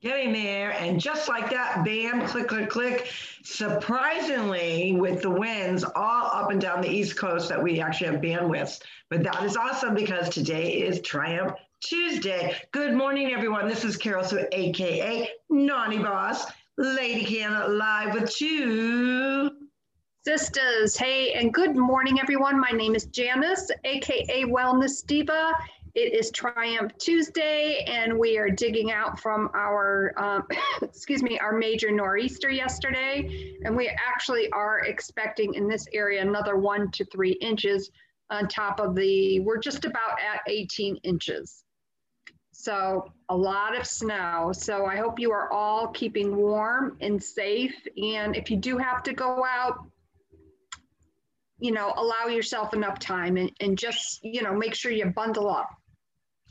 Getting there, and just like that, bam, click, click, click. Surprisingly, with the winds all up and down the East Coast, that we actually have bandwidths. But that is awesome because today is Triumph Tuesday. Good morning, everyone. This is Carol Sue, aka Naughty Boss, Lady Canna, live with two sisters. Hey, and good morning, everyone. My name is Janice, aka Wellness Diva. It is Triumph Tuesday, and we are digging out from our, um, excuse me, our major nor'easter yesterday. And we actually are expecting in this area another one to three inches on top of the, we're just about at 18 inches. So a lot of snow. So I hope you are all keeping warm and safe. And if you do have to go out, you know, allow yourself enough time and, and just, you know, make sure you bundle up.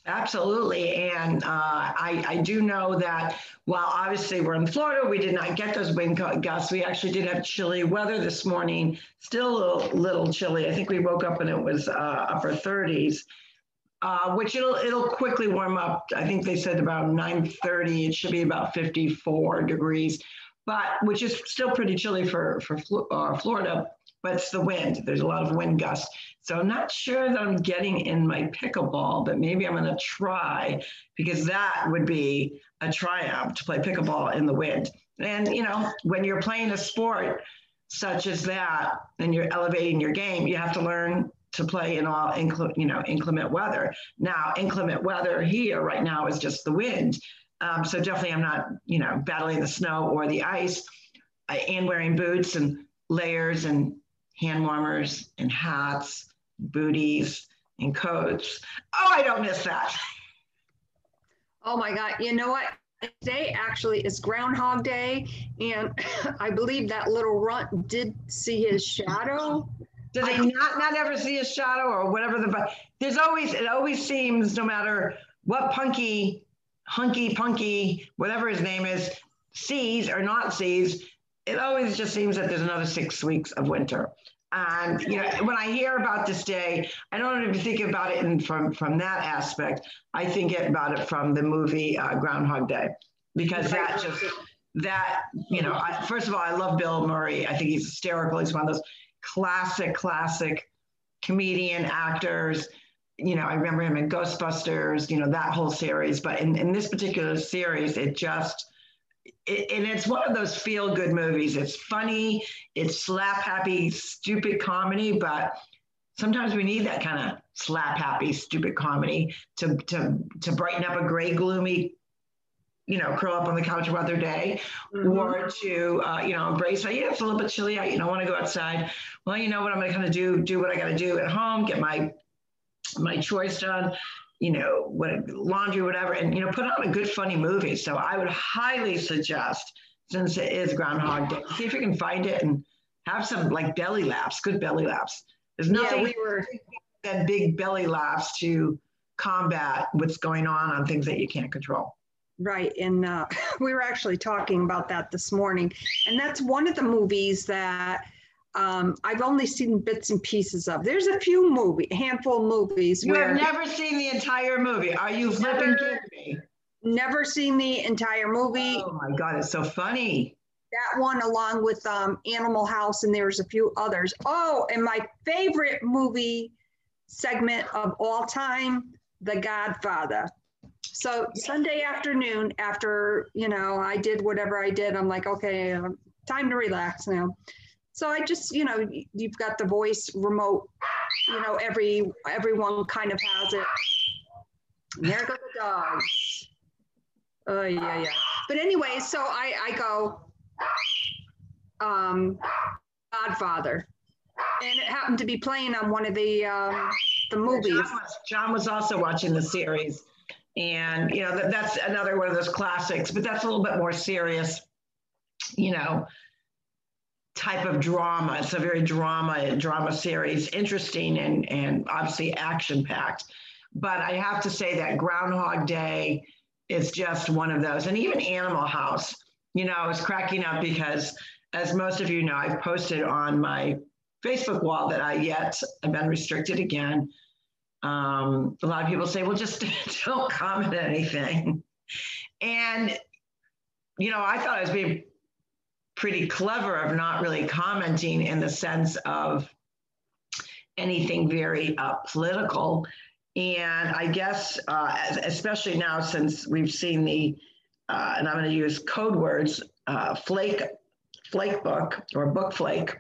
Absolutely. And uh, I, I do know that while obviously we're in Florida, we did not get those wind gusts. We actually did have chilly weather this morning, still a little chilly. I think we woke up and it was uh, upper 30s. Uh, which it'll it'll quickly warm up. I think they said about 9:30. It should be about 54 degrees, but which is still pretty chilly for for uh, Florida but it's the wind. There's a lot of wind gusts. So I'm not sure that I'm getting in my pickleball, but maybe I'm going to try because that would be a triumph to play pickleball in the wind. And, you know, when you're playing a sport such as that and you're elevating your game, you have to learn to play in all incl- you know inclement weather. Now, inclement weather here right now is just the wind. Um, so definitely, I'm not you know battling the snow or the ice. I am wearing boots and layers and hand warmers and hats, booties and coats. Oh, I don't miss that. Oh my God. You know what? Today actually is Groundhog Day, and I believe that little runt did see his shadow. Did they not not ever see his shadow or whatever the? There's always it always seems no matter what punky, hunky, punky, whatever his name is, sees or not sees, it always just seems that there's another six weeks of winter. And you know, when I hear about this day, I don't even think about it in, from from that aspect. I think about it from the movie uh, Groundhog Day because that just that you know. I, first of all, I love Bill Murray. I think he's hysterical. He's one of those classic, classic comedian actors. You know, I remember him in Ghostbusters. You know that whole series. But in in this particular series, it just it, and it's one of those feel good movies. It's funny, it's slap happy, stupid comedy, but sometimes we need that kind of slap happy, stupid comedy to, to, to brighten up a gray, gloomy, you know, curl up on the couch of other day, mm-hmm. or to, uh, you know, embrace, oh, yeah, it's a little bit chilly out, you know, want to go outside. Well, you know what, I'm going to kind of do, do what I got to do at home, get my, my chores done you know, what laundry, whatever, and you know, put on a good funny movie. So I would highly suggest, since it is Groundhog Day, see if you can find it and have some like belly laughs, good belly laughs. There's nothing yeah, we were that big belly laughs to combat what's going on on things that you can't control. Right. And uh, we were actually talking about that this morning. And that's one of the movies that um, I've only seen bits and pieces of. There's a few movie, handful of movies. You have never seen the entire movie. Are you flipping kidding me? Never seen the entire movie. Oh my god, it's so funny. That one, along with um, Animal House, and there's a few others. Oh, and my favorite movie segment of all time, The Godfather. So Sunday afternoon, after you know I did whatever I did, I'm like, okay, um, time to relax now. So I just, you know, you've got the voice remote, you know, every everyone kind of has it. There go the dogs. Oh yeah, yeah. But anyway, so I I go um Godfather. And it happened to be playing on one of the um the movies. John was, John was also watching the series. And you know, that, that's another one of those classics, but that's a little bit more serious, you know type of drama. It's a very drama drama series, interesting and and obviously action packed. But I have to say that Groundhog Day is just one of those, and even Animal House. You know, I was cracking up because, as most of you know, I've posted on my Facebook wall that I yet have been restricted again. Um, a lot of people say, "Well, just don't comment anything," and you know, I thought I was being pretty clever of not really commenting in the sense of anything very uh, political. And I guess, uh, especially now since we've seen the, uh, and I'm going to use code words, uh, flake, flake book or book flake,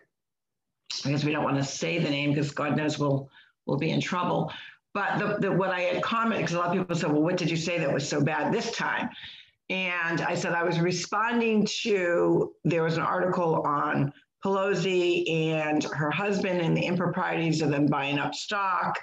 because we don't want to say the name because God knows we'll we'll be in trouble. But the, the what I had commented, because a lot of people said, well, what did you say that was so bad this time? And I said I was responding to there was an article on Pelosi and her husband and the improprieties of them buying up stock.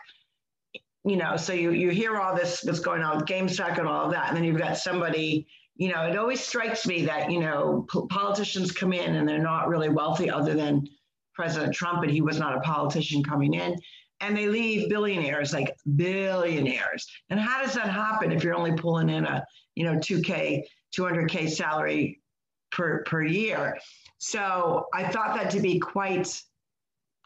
You know, so you you hear all this what's going on with GameStop and all of that, and then you've got somebody. You know, it always strikes me that you know politicians come in and they're not really wealthy, other than President Trump, but he was not a politician coming in, and they leave billionaires like billionaires. And how does that happen if you're only pulling in a you know 2k 200k salary per per year? So I thought that to be quite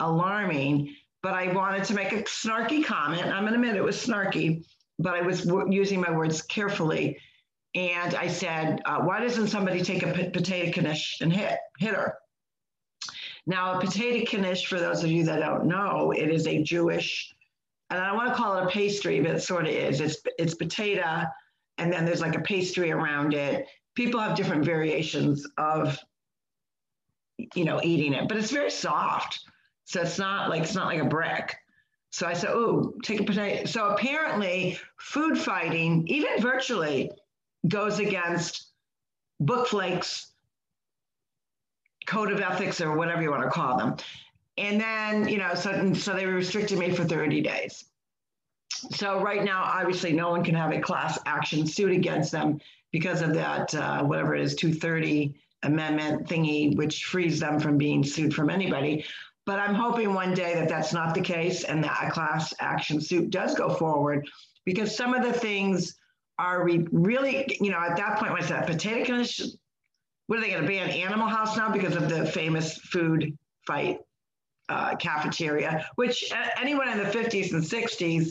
alarming, but I wanted to make a snarky comment. I'm going to admit it was snarky, but I was w- using my words carefully. And I said, uh, why doesn't somebody take a p- potato knish and hit, hit her? Now, a potato knish, for those of you that don't know, it is a Jewish, and I don't want to call it a pastry, but it sort of is. It's, it's potato, and then there's like a pastry around it. People have different variations of you know, eating it, but it's very soft. So it's not like it's not like a brick. So I said, "Oh, take a potato." So apparently, food fighting, even virtually, goes against book flakes, code of ethics, or whatever you want to call them. And then, you know, so so they restricted me for 30 days. So right now, obviously, no one can have a class action suit against them because of that, uh, whatever it is, 230 amendment thingy, which frees them from being sued from anybody. But I'm hoping one day that that's not the case and that a class action suit does go forward because some of the things are re- really, you know, at that point when that potato knish, what are they going to ban Animal House now because of the famous food fight uh, cafeteria, which anyone in the 50s and 60s,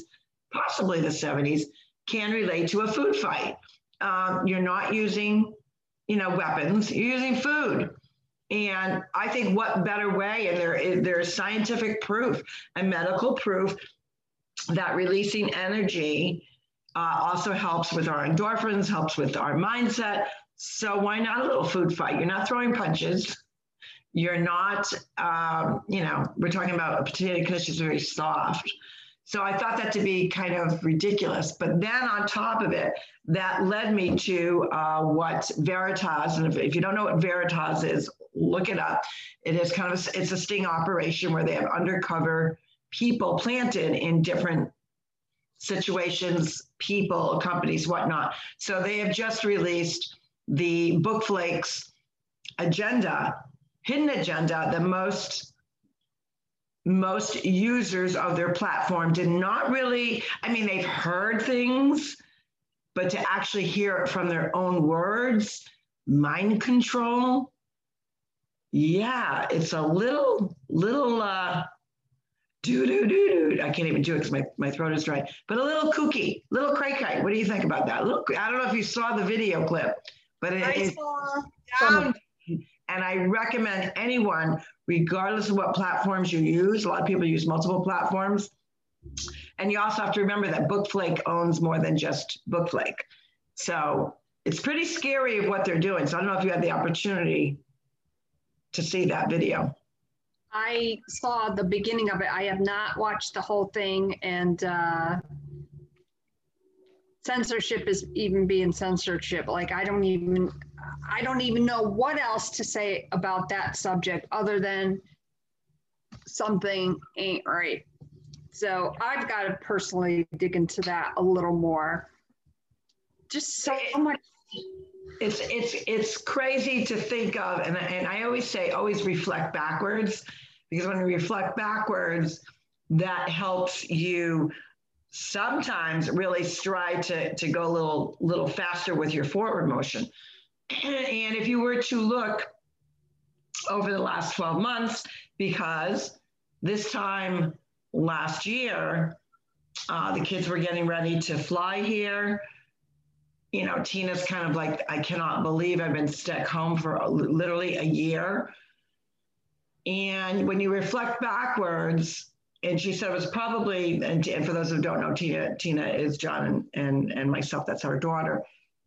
possibly the 70s, can relate to a food fight. Um, you're not using you know, weapons, you're using food. And I think what better way, and there, there's scientific proof and medical proof that releasing energy uh, also helps with our endorphins, helps with our mindset. So why not a little food fight? You're not throwing punches. You're not, um, you know, we're talking about a potato because it's very soft. So I thought that to be kind of ridiculous. But then on top of it, that led me to uh, what Veritas, and if, if, you don't know what Veritas is, look it up. It is kind of a, it's a sting operation where they have undercover people planted in different situations, people, companies, whatnot. So they have just released the Book Flakes agenda, hidden agenda, the most most users of their platform did not really, I mean, they've heard things, but to actually hear it from their own words, mind control, yeah, it's a little, little, uh, do do do do. I can't even do it because my, my throat is dry. But a little kooky, little cray cray. What do you think about that? Look, I don't know if you saw the video clip, but it is and I recommend anyone, regardless of what platforms you use, a lot of people use multiple platforms. And you also have to remember that Bookflake owns more than just Bookflake. So it's pretty scary of what they're doing. So I don't know if you had the opportunity to see that video. I saw the beginning of it. I have not watched the whole thing. And uh, censorship is even being censorship. Like, I don't even, I don't even know what else to say about that subject other than something ain't right. So I've got to personally dig into that a little more. Just so much. It's it's it's crazy to think of, and and I always say always reflect backwards, because when you reflect backwards, that helps you sometimes really strive to to go a little little faster with your forward motion. And if you were to look over the last 12 months, because this time last year, uh, the kids were getting ready to fly here. you know, Tina's kind of like, I cannot believe I've been stuck home for literally a year. And when you reflect backwards, and she said it was probably, and, and for those who don't know, Tina, Tina is John and, and, and myself, that's our daughter.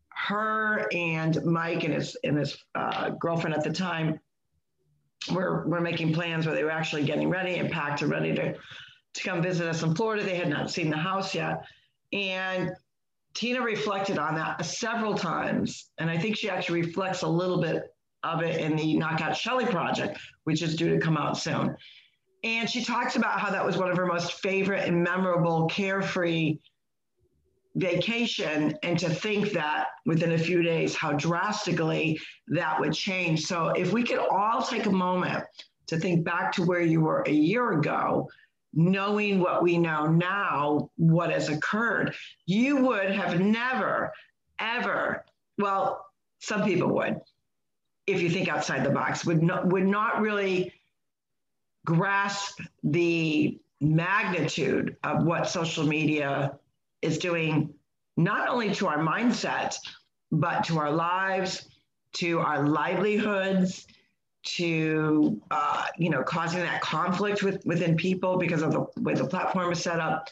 Her and Mike and his, and his uh, girlfriend at the time were, were making plans where they were actually getting ready and packed and ready to, to come visit us in Florida. They had not seen the house yet. And Tina reflected on that several times. And I think she actually reflects a little bit of it in the Knockout Shelly project, which is due to come out soon. And she talks about how that was one of her most favorite and memorable carefree vacation. And to think that within a few days how drastically that would change. So if we could all take a moment to think back to where you were a year ago knowing what we know now what has occurred you would have never ever well some people would if you think outside the box would not would not really grasp the magnitude of what social media is doing, not only to our mindset, but to our lives, to our livelihoods, to uh, you know causing that conflict with, within people because of the way the platform is set up.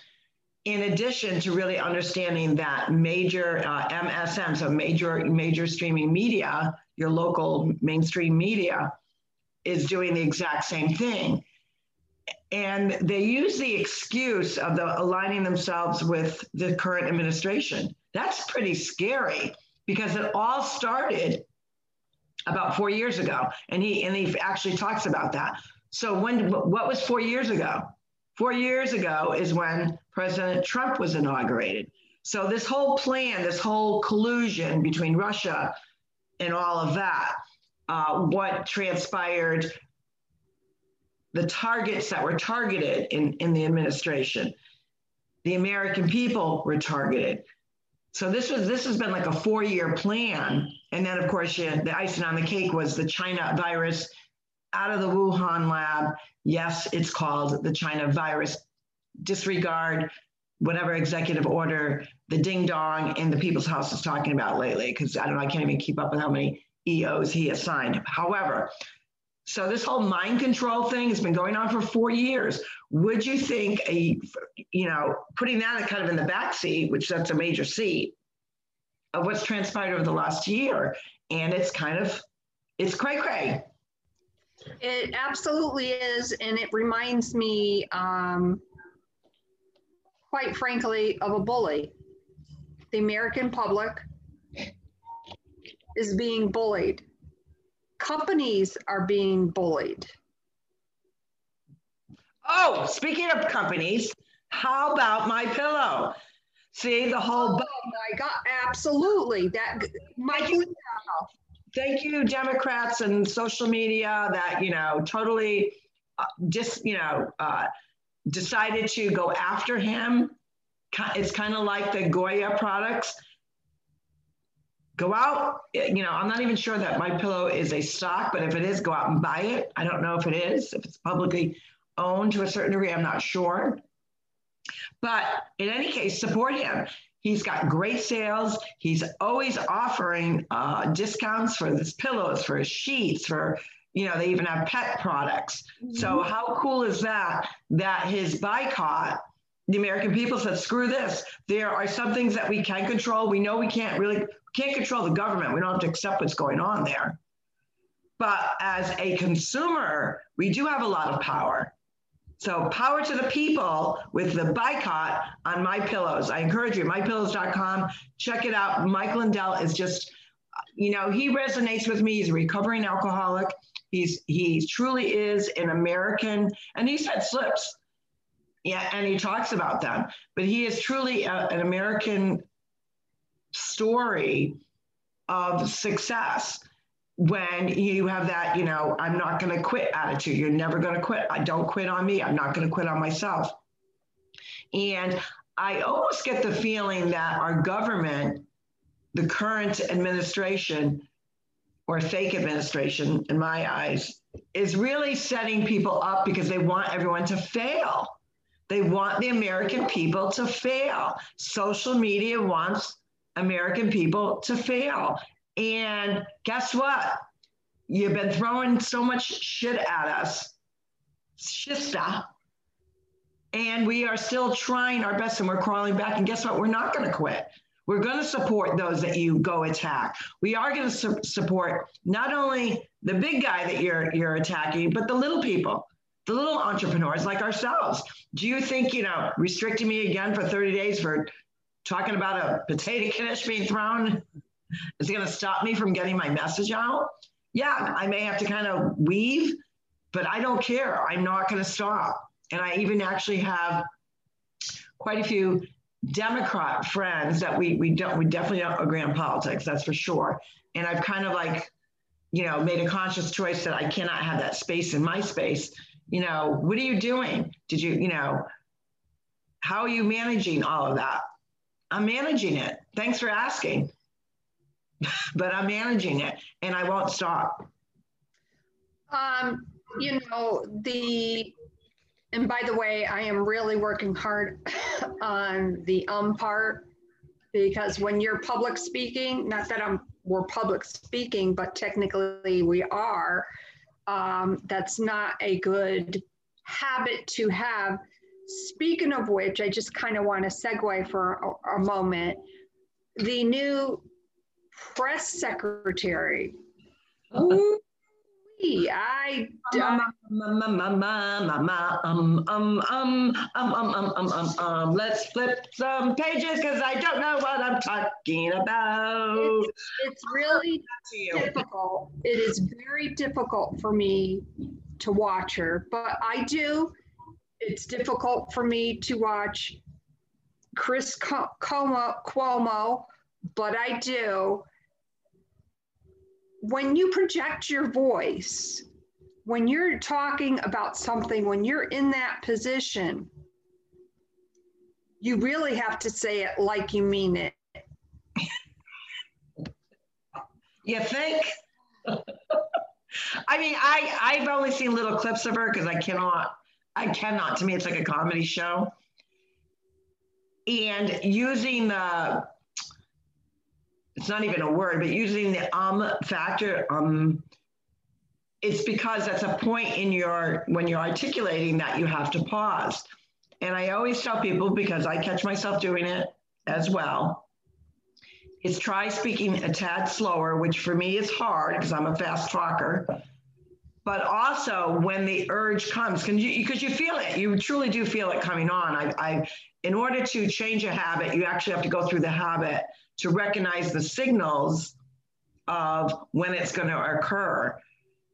In addition to really understanding that major uh, MSM, so major major streaming media, your local mainstream media, is doing the exact same thing. And they use the excuse of the aligning themselves with the current administration. That's pretty scary because it all started about four years ago. And he and he actually talks about that. So when what was four years ago? Four years ago is when President Trump was inaugurated. So this whole plan, this whole collusion between Russia and all of that, uh, what transpired the targets that were targeted in, in the administration. The American people were targeted. So this was this has been like a four-year plan. And then of course you, the icing on the cake was the China virus out of the Wuhan lab. Yes, it's called the China virus. Disregard whatever executive order the ding dong in the people's house is talking about lately, because I don't know, I can't even keep up with how many EOs he assigned. However, so this whole mind control thing has been going on for four years. Would you think a, you know, putting that kind of in the back seat, which that's a major seat, of what's transpired over the last year, and it's kind of, it's cray cray. It absolutely is, and it reminds me, um, quite frankly, of a bully. The American public is being bullied companies are being bullied. Oh, speaking of companies, how about MyPillow? See the whole. Oh my God! Absolutely. That my. Thank you, thank you, Democrats and social media that you know totally uh, just you know uh, decided to go after him. It's kind of like the Goya products go out you know i'm not even sure that MyPillow is a stock but if it is go out and buy it. I don't know if it is if it's publicly owned to a certain degree i'm not sure. But in any case support him. He's got great sales. He's always offering uh, discounts for his pillows for his sheets for you know they even have pet products. Mm-hmm. so how cool is that that his boycott the American people said, screw this. There are some things that we can control. We know we can't really can't control the government. We don't have to accept what's going on there. But as a consumer, we do have a lot of power. So power to the people with the boycott on My Pillows. I encourage you, mypillows.com. Check it out. Mike Lindell is just, you know, he resonates with me. He's a recovering alcoholic. He's he truly is an American, and he's had slips. Yeah, and he talks about them. But he is truly a, an American story of success when you have that, you know, I'm not going to quit attitude. You're never going to quit. I don't quit on me. I'm not going to quit on myself. And I almost get the feeling that our government, the current administration, or fake administration, in my eyes, is really setting people up because they want everyone to fail. They want the American people to fail. Social media wants American people to fail. And guess what? You've been throwing so much shit at us, shista, and we are still trying our best and we're crawling back. And guess what? We're not going to quit. We're going to support those that you go attack. We are going to su- support not only the big guy that you're you're attacking, but the little people, the little entrepreneurs like ourselves. Do you think you know restricting me again for 30 days for talking about a potato knish being thrown is going to stop me from getting my message out? Yeah, I may have to kind of weave, but I don't care. I'm not going to stop. And I even actually have quite a few Democrat friends that we we don't we definitely don't agree on politics, that's for sure. And I've kind of like, you know, made a conscious choice that I cannot have that space in my space. You know, what are you doing? Did you, you know, how are you managing all of that? I'm managing it. Thanks for asking. but I'm managing it and I won't stop. Um, you know, the and by the way, I am really working hard on the um part because when you're public speaking, not that I'm we're public speaking, but technically we are. Um, that's not a good habit to have. Speaking of which, I just kind of want to segue for a, a moment. The new press secretary. Ooh, I um let's flip some pages because I don't know what I'm talking about. It's, really difficult. It is very difficult for me to watch her, but I do. It's difficult for me to watch Chris Cuomo but I do when you project your voice, when you're talking about something, when you're in that position, you really have to say it like you mean it. you think? I mean, I I've only seen little clips of her because I cannot I cannot. To me, it's like a comedy show. And using the it's not even a word, but using the um factor, um, it's because that's a point in your when you're articulating that you have to pause. And I always tell people because I catch myself doing it as well. Is try speaking a tad slower, which for me is hard because I'm a fast talker. But also when the urge comes, because you, because you feel it, you truly do feel it coming on. I, I, in order to change a habit, you actually have to go through the habit to recognize the signals of when it's going to occur.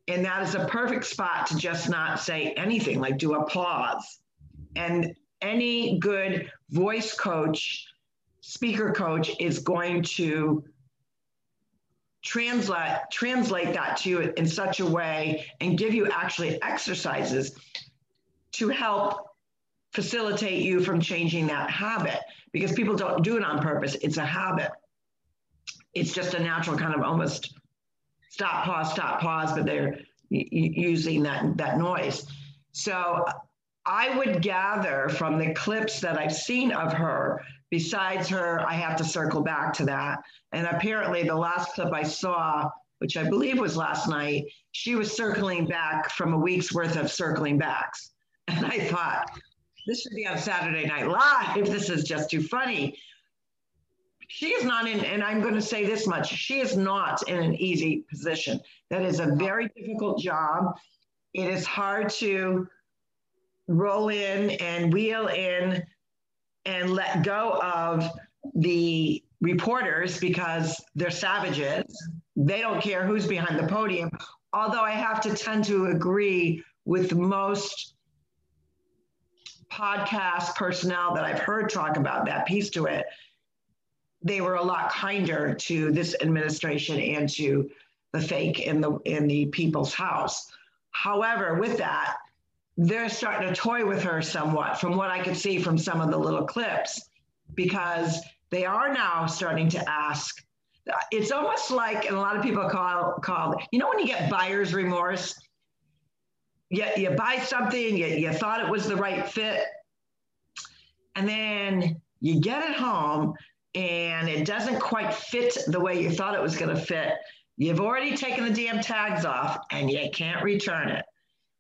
And that is a perfect spot to just not say anything, like do a pause. And any good voice coach, speaker coach is going to translate translate that to you in such a way and give you actually exercises to help facilitate you from changing that habit because people don't do it on purpose. It's a habit. It's just a natural kind of almost stop, pause, stop, pause, but they're using that, that noise. So I would gather from the clips that I've seen of her, besides her, I have to circle back to that. And apparently, the last clip I saw, which I believe was last night, she was circling back from a week's worth of circling backs. And I thought, this should be on Saturday Night Live. This is just too funny. She is not in, and I'm going to say this much she is not in an easy position. That is a very difficult job. It is hard to roll in and wheel in and let go of the reporters because they're savages. They don't care who's behind the podium. Although I have to tend to agree with most podcast personnel that I've heard talk about that piece to it, they were a lot kinder to this administration and to the fake in the in the people's house. However, with that, they're starting to toy with her somewhat from what I could see from some of the little clips, because they are now starting to ask. It's almost like, and a lot of people call call you know when you get buyer's remorse, you, you buy something, you, you thought it was the right fit, and then you get it home and it doesn't quite fit the way you thought it was going to fit, you've already taken the damn tags off and you can't return it.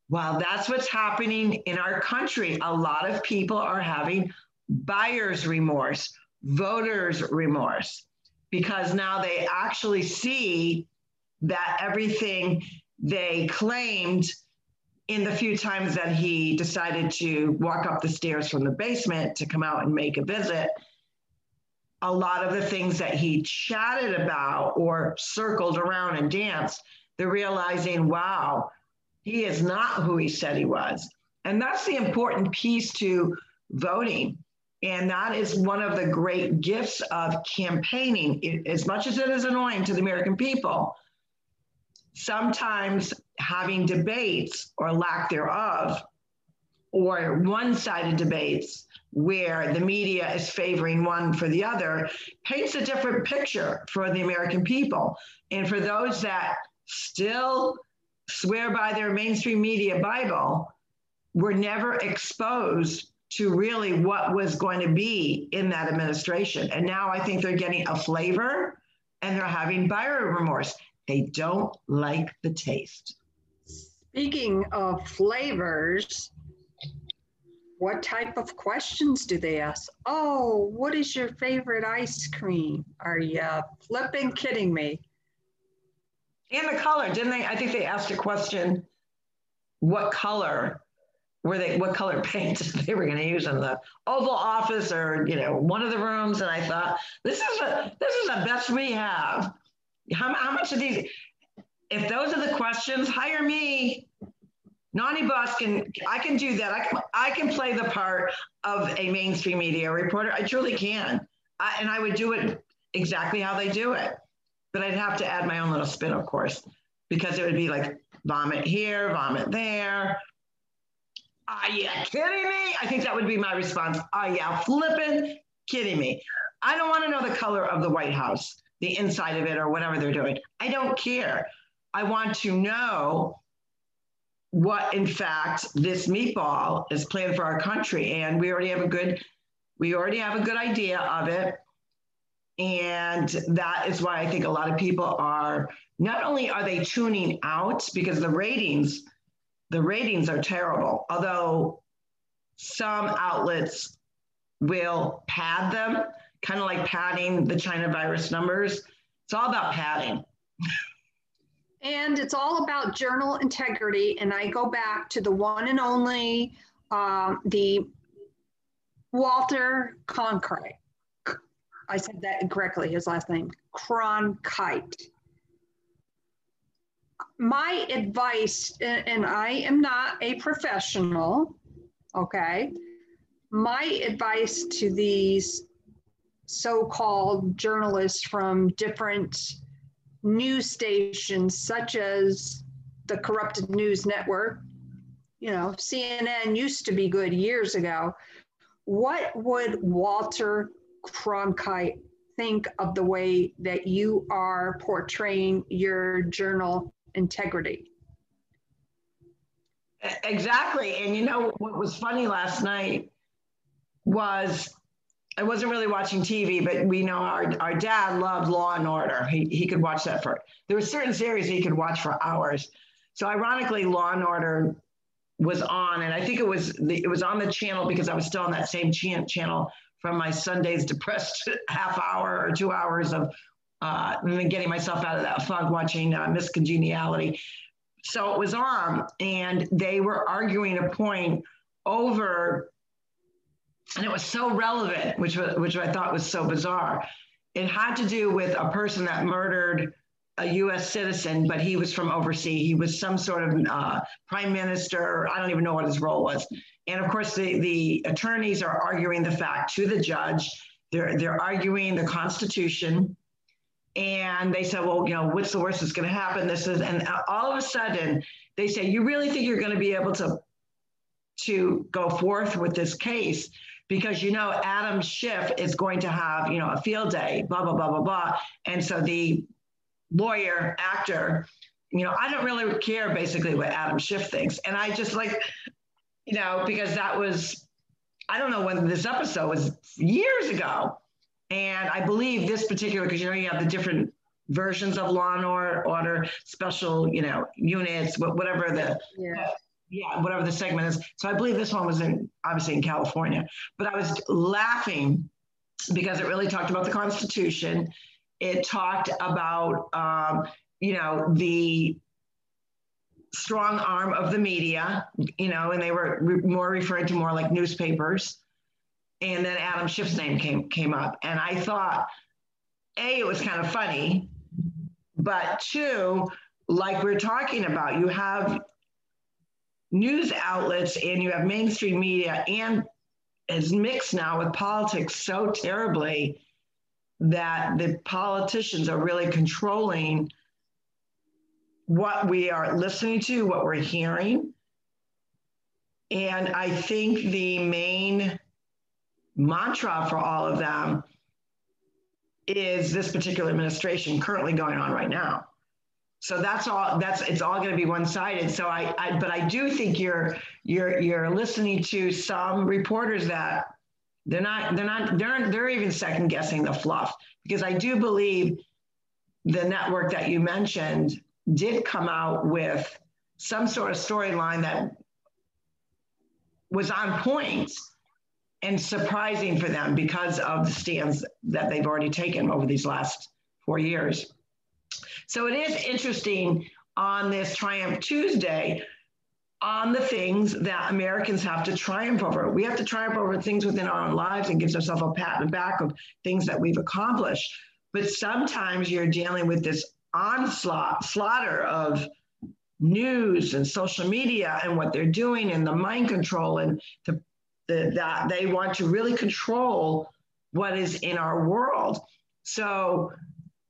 Well, that's what's happening in our country. A lot of people are having buyer's remorse, voters' remorse, because now they actually see that everything they claimed in the few times that he decided to walk up the stairs from the basement to come out and make a visit, a lot of the things that he chatted about or circled around and danced, they're realizing, wow, he is not who he said he was. And that's the important piece to voting. And that is one of the great gifts of campaigning. as much as it is annoying to the American people, sometimes having debates or lack thereof, or one sided debates where the media is favoring one for the other, paints a different picture for the American people. And for those that still swear by their mainstream media Bible, were never exposed to really what was going to be in that administration. And now I think they're getting a flavor and they're having buyer remorse. They don't like the taste. Speaking of flavors, what type of questions do they ask? Oh, what is your favorite ice cream? Are you flipping kidding me? And the color, didn't they? I think they asked a question what color were they what color paint they were going to use in the oval office or you know one of the rooms and i thought this is a this is the best we have how, how much of these if those are the questions hire me Nani Boss can I can do that. I can I can play the part of a mainstream media reporter. I truly can. I, and I would do it exactly how they do it. But I'd have to add my own little spin, of course, because it would be like vomit here, vomit there. Are you kidding me? I think that would be my response. Are you flipping kidding me? I don't want to know the color of the White House, the inside of it, or whatever they're doing. I don't care. I want to know what in fact this meatball is planned for our country and we already have a good we already have a good idea of it and that is why i think a lot of people are not only are they tuning out because the ratings the ratings are terrible although some outlets will pad them kind of like padding the china virus numbers it's all about padding And it's all about journal integrity. And I go back to the one and only, um, the Walter Cronkite. I said that correctly, his last name, Cronkite. My advice, and I am not a professional, okay? My advice to these so called journalists from different news stations such as the corrupted news network, you know, CNN used to be good years ago. What would Walter Cronkite think of the way that you are portraying your journal integrity? Exactly. And you know what was funny last night was I wasn't really watching TV, but we know our, our dad loved Law and Order. He, he could watch that for, there were certain series he could watch for hours. So ironically, Law and Order was on, and I think it was the, it was on the channel because I was still on that same ch- channel from my Sunday's depressed half hour or two hours of uh, and then getting myself out of that fog watching uh, Miss Congeniality. So it was on, and they were arguing a point over and it was so relevant, which which I thought was so bizarre. It had to do with a person that murdered a U.S. citizen, but he was from overseas. He was some sort of uh, prime minister. I don't even know what his role was. And of course, the, the attorneys are arguing the fact to the judge. They're, they're arguing the Constitution. And they said, well, you know, what's the worst that's going to happen? This is, and all of a sudden, they say, you really think you're going to be able to, to go forth with this case? Because you know Adam Schiff is going to have you know a field day, blah blah blah blah blah, and so the lawyer actor, you know, I don't really care basically what Adam Schiff thinks, and I just like, you know, because that was I don't know when this episode was years ago, And I believe this particular, because you know, you have the different versions of law and order, special, you know, units, whatever the, yeah. Yeah, whatever the segment is. So I believe this one was in, obviously in California, but I was laughing because it really talked about the Constitution. It talked about, um, you know, the strong arm of the media, you know, and they were re- more referring to more like newspapers. And then Adam Schiff's name came came up, and I thought, a, it was kind of funny, but two, like we're talking about, you have news outlets and you have mainstream media, and it's mixed now with politics so terribly that the politicians are really controlling what we are listening to, what we're hearing. And I think the main mantra for all of them is this particular administration currently going on right now. So that's all. That's it's all going to be one-sided. So I, I, but I do think you're you're you're listening to some reporters that they're not they're not they're they're even second guessing the fluff because I do believe the network that you mentioned did come out with some sort of storyline that was on point and surprising for them because of the stands that they've already taken over these last four years. So it is interesting on this Triumph Tuesday on the things that Americans have to triumph over. We have to triumph over things within our own lives and gives ourselves a pat on the back of things that we've accomplished. But sometimes you're dealing with this onslaught, slaughter of news and social media and what they're doing and the mind control and the, the, that they want to really control what is in our world. So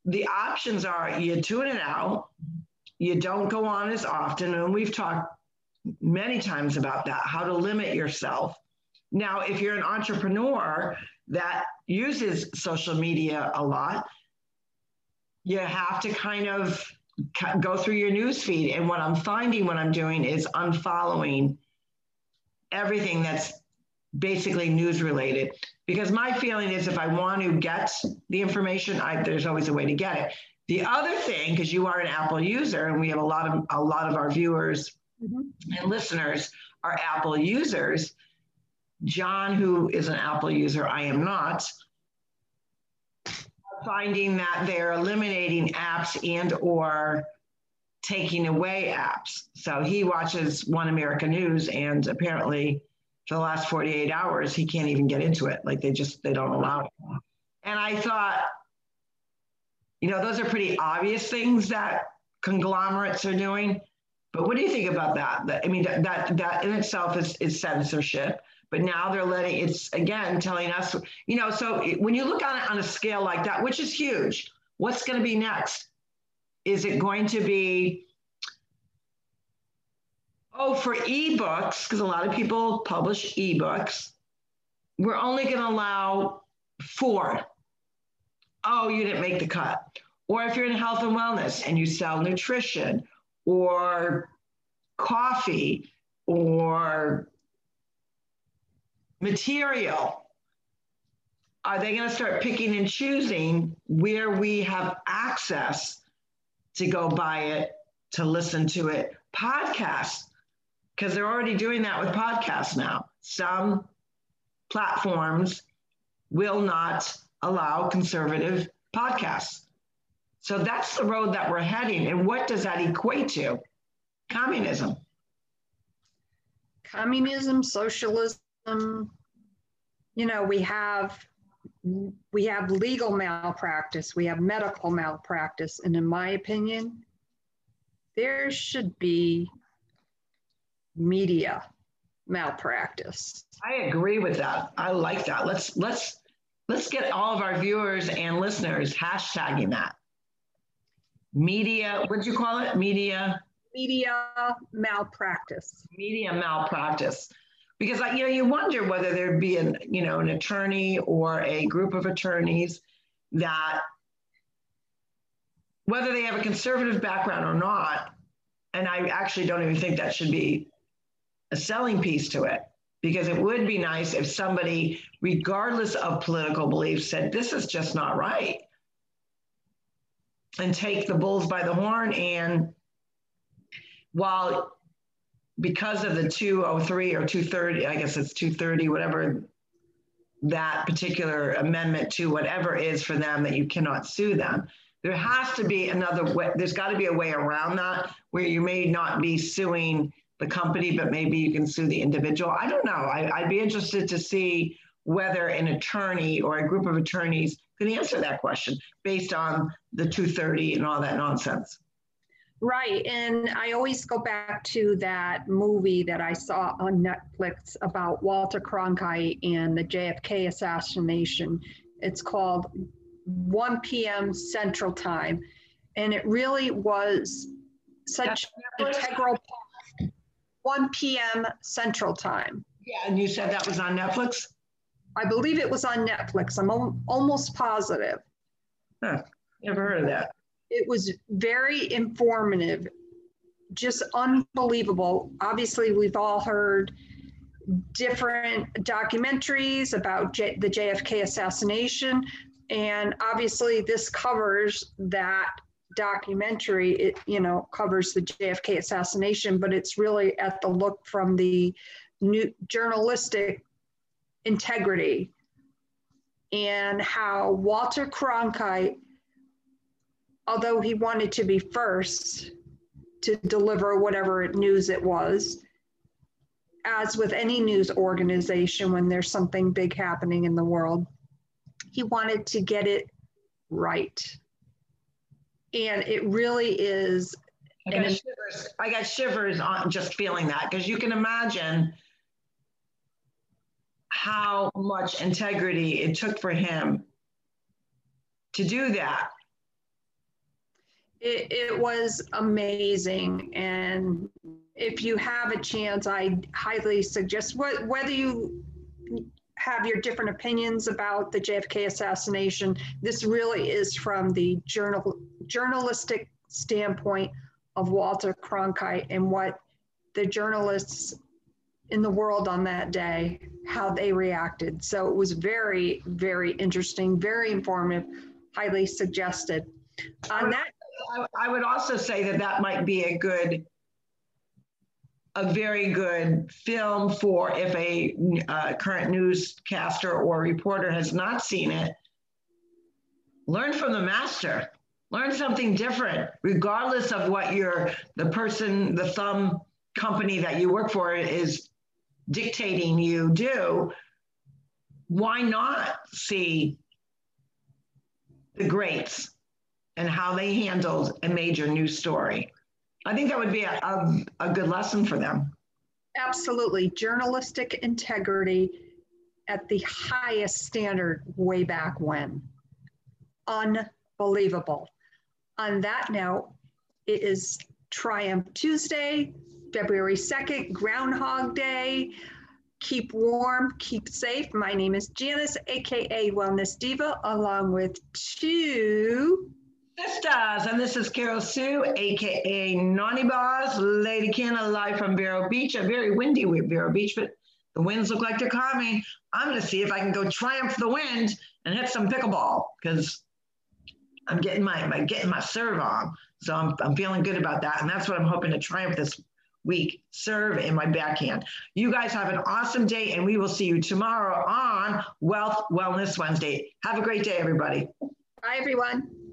the options are you tune it out, you don't go on as often, and we've talked many times about that, how to limit yourself. Now, if you're an entrepreneur that uses social media a lot, you have to kind of go through your news feed. And what I'm finding, what I'm doing is unfollowing everything that's basically news related. Because my feeling is if I want to get the information, I, there's always a way to get it. The other thing, because you are an Apple user, and we have a lot of a lot of our viewers mm-hmm. and listeners are Apple users. John, who is an Apple user, I am not finding that they're eliminating apps and or taking away apps. So he watches One America News and apparently for the last 48 hours he can't even get into it. Like they just they don't allow it. And I thought, you know, those are pretty obvious things that conglomerates are doing. But what do you think about that? that I mean, that, that, that in itself is, is censorship but now they're letting it's again telling us you know so when you look on it on a scale like that which is huge what's going to be next is it going to be oh for ebooks because a lot of people publish ebooks we're only going to allow four oh you didn't make the cut or if you're in health and wellness and you sell nutrition or coffee or material, are they going to start picking and choosing where we have access to go buy it, to listen to it? Podcasts, because they're already doing that with podcasts now. Some platforms will not allow conservative podcasts. So that's the road that we're heading. And what does that equate to? Communism. Communism, socialism, you know, we have we have legal malpractice, we have medical malpractice, and in my opinion, there should be media malpractice. I agree with that. I like that. Let's let's let's get all of our viewers and listeners hashtagging that. Media, what'd you call it? Media media malpractice. Media malpractice because you know you wonder whether there'd be an you know an attorney or a group of attorneys that whether they have a conservative background or not and i actually don't even think that should be a selling piece to it because it would be nice if somebody, regardless of political beliefs, said, this is just not right. And take the bulls by the horn. And while because of the 203 or 230, I guess it's 230, whatever that particular amendment to whatever is for them that you cannot sue them. There has to be another way, there's got to be a way around that where you may not be suing the company, but maybe you can sue the individual. I don't know. I, would be interested to see whether an attorney or a group of attorneys can answer that question based on the 230 and all that nonsense. Right. And I always go back to that movie that I saw on Netflix about Walter Cronkite and the JFK assassination. It's called 1 p.m. Central Time. And it really was such an integral part. 1 p.m. Central Time. Yeah. And you said that was on Netflix? I believe it was on Netflix. I'm almost positive. Huh. Never heard of that it was very informative, just unbelievable. Obviously, we've all heard different documentaries about J- the JFK assassination, and obviously, this covers that documentary. It you know covers the JFK assassination, but it's really at the look from the new journalistic integrity and how Walter Cronkite although he wanted to be first to deliver whatever news it was, as with any news organization when there's something big happening in the world, he wanted to get it right. And it really is. I got, shivers. I got shivers on just feeling that because you can imagine how much integrity it took for him to do that it, it was amazing. And if you have a chance, I highly suggest wh- whether you have your different opinions about the JFK assassination, this really is from the journal, journalistic standpoint of Walter Cronkite and what the journalists in the world on that day, how they reacted. So it was very, very interesting, very informative, highly suggested. On that I, would also say that that might be a good, a very good film for if a uh, current newscaster or reporter has not seen it. Learn from the master. Learn something different, regardless of what your the person, the thumb company that you work for is dictating you do. Why not see the greats and how they handled a major news story. I think that would be a, a, a good lesson for them. Absolutely. Journalistic integrity at the highest standard way back when. Unbelievable. On that note, it is Triumph Tuesday, February 2nd, Groundhog Day. Keep warm, keep safe. My name is Janice, aka Wellness Diva, along with two Sisters, and this is Carol Sue, aka Nani Boss, Lady Canna, live from Vero Beach. A very windy Vero Beach, but the winds look like they're calming. I'm going to see if I can go triumph the wind and hit some pickleball because I'm getting my, my getting my serve on. So I'm, I'm feeling good about that, and that's what I'm hoping to triumph this week. Serve in my backhand. You guys have an awesome day, and we will see you tomorrow on Wealth Wellness Wednesday. Have a great day, everybody. Bye, everyone.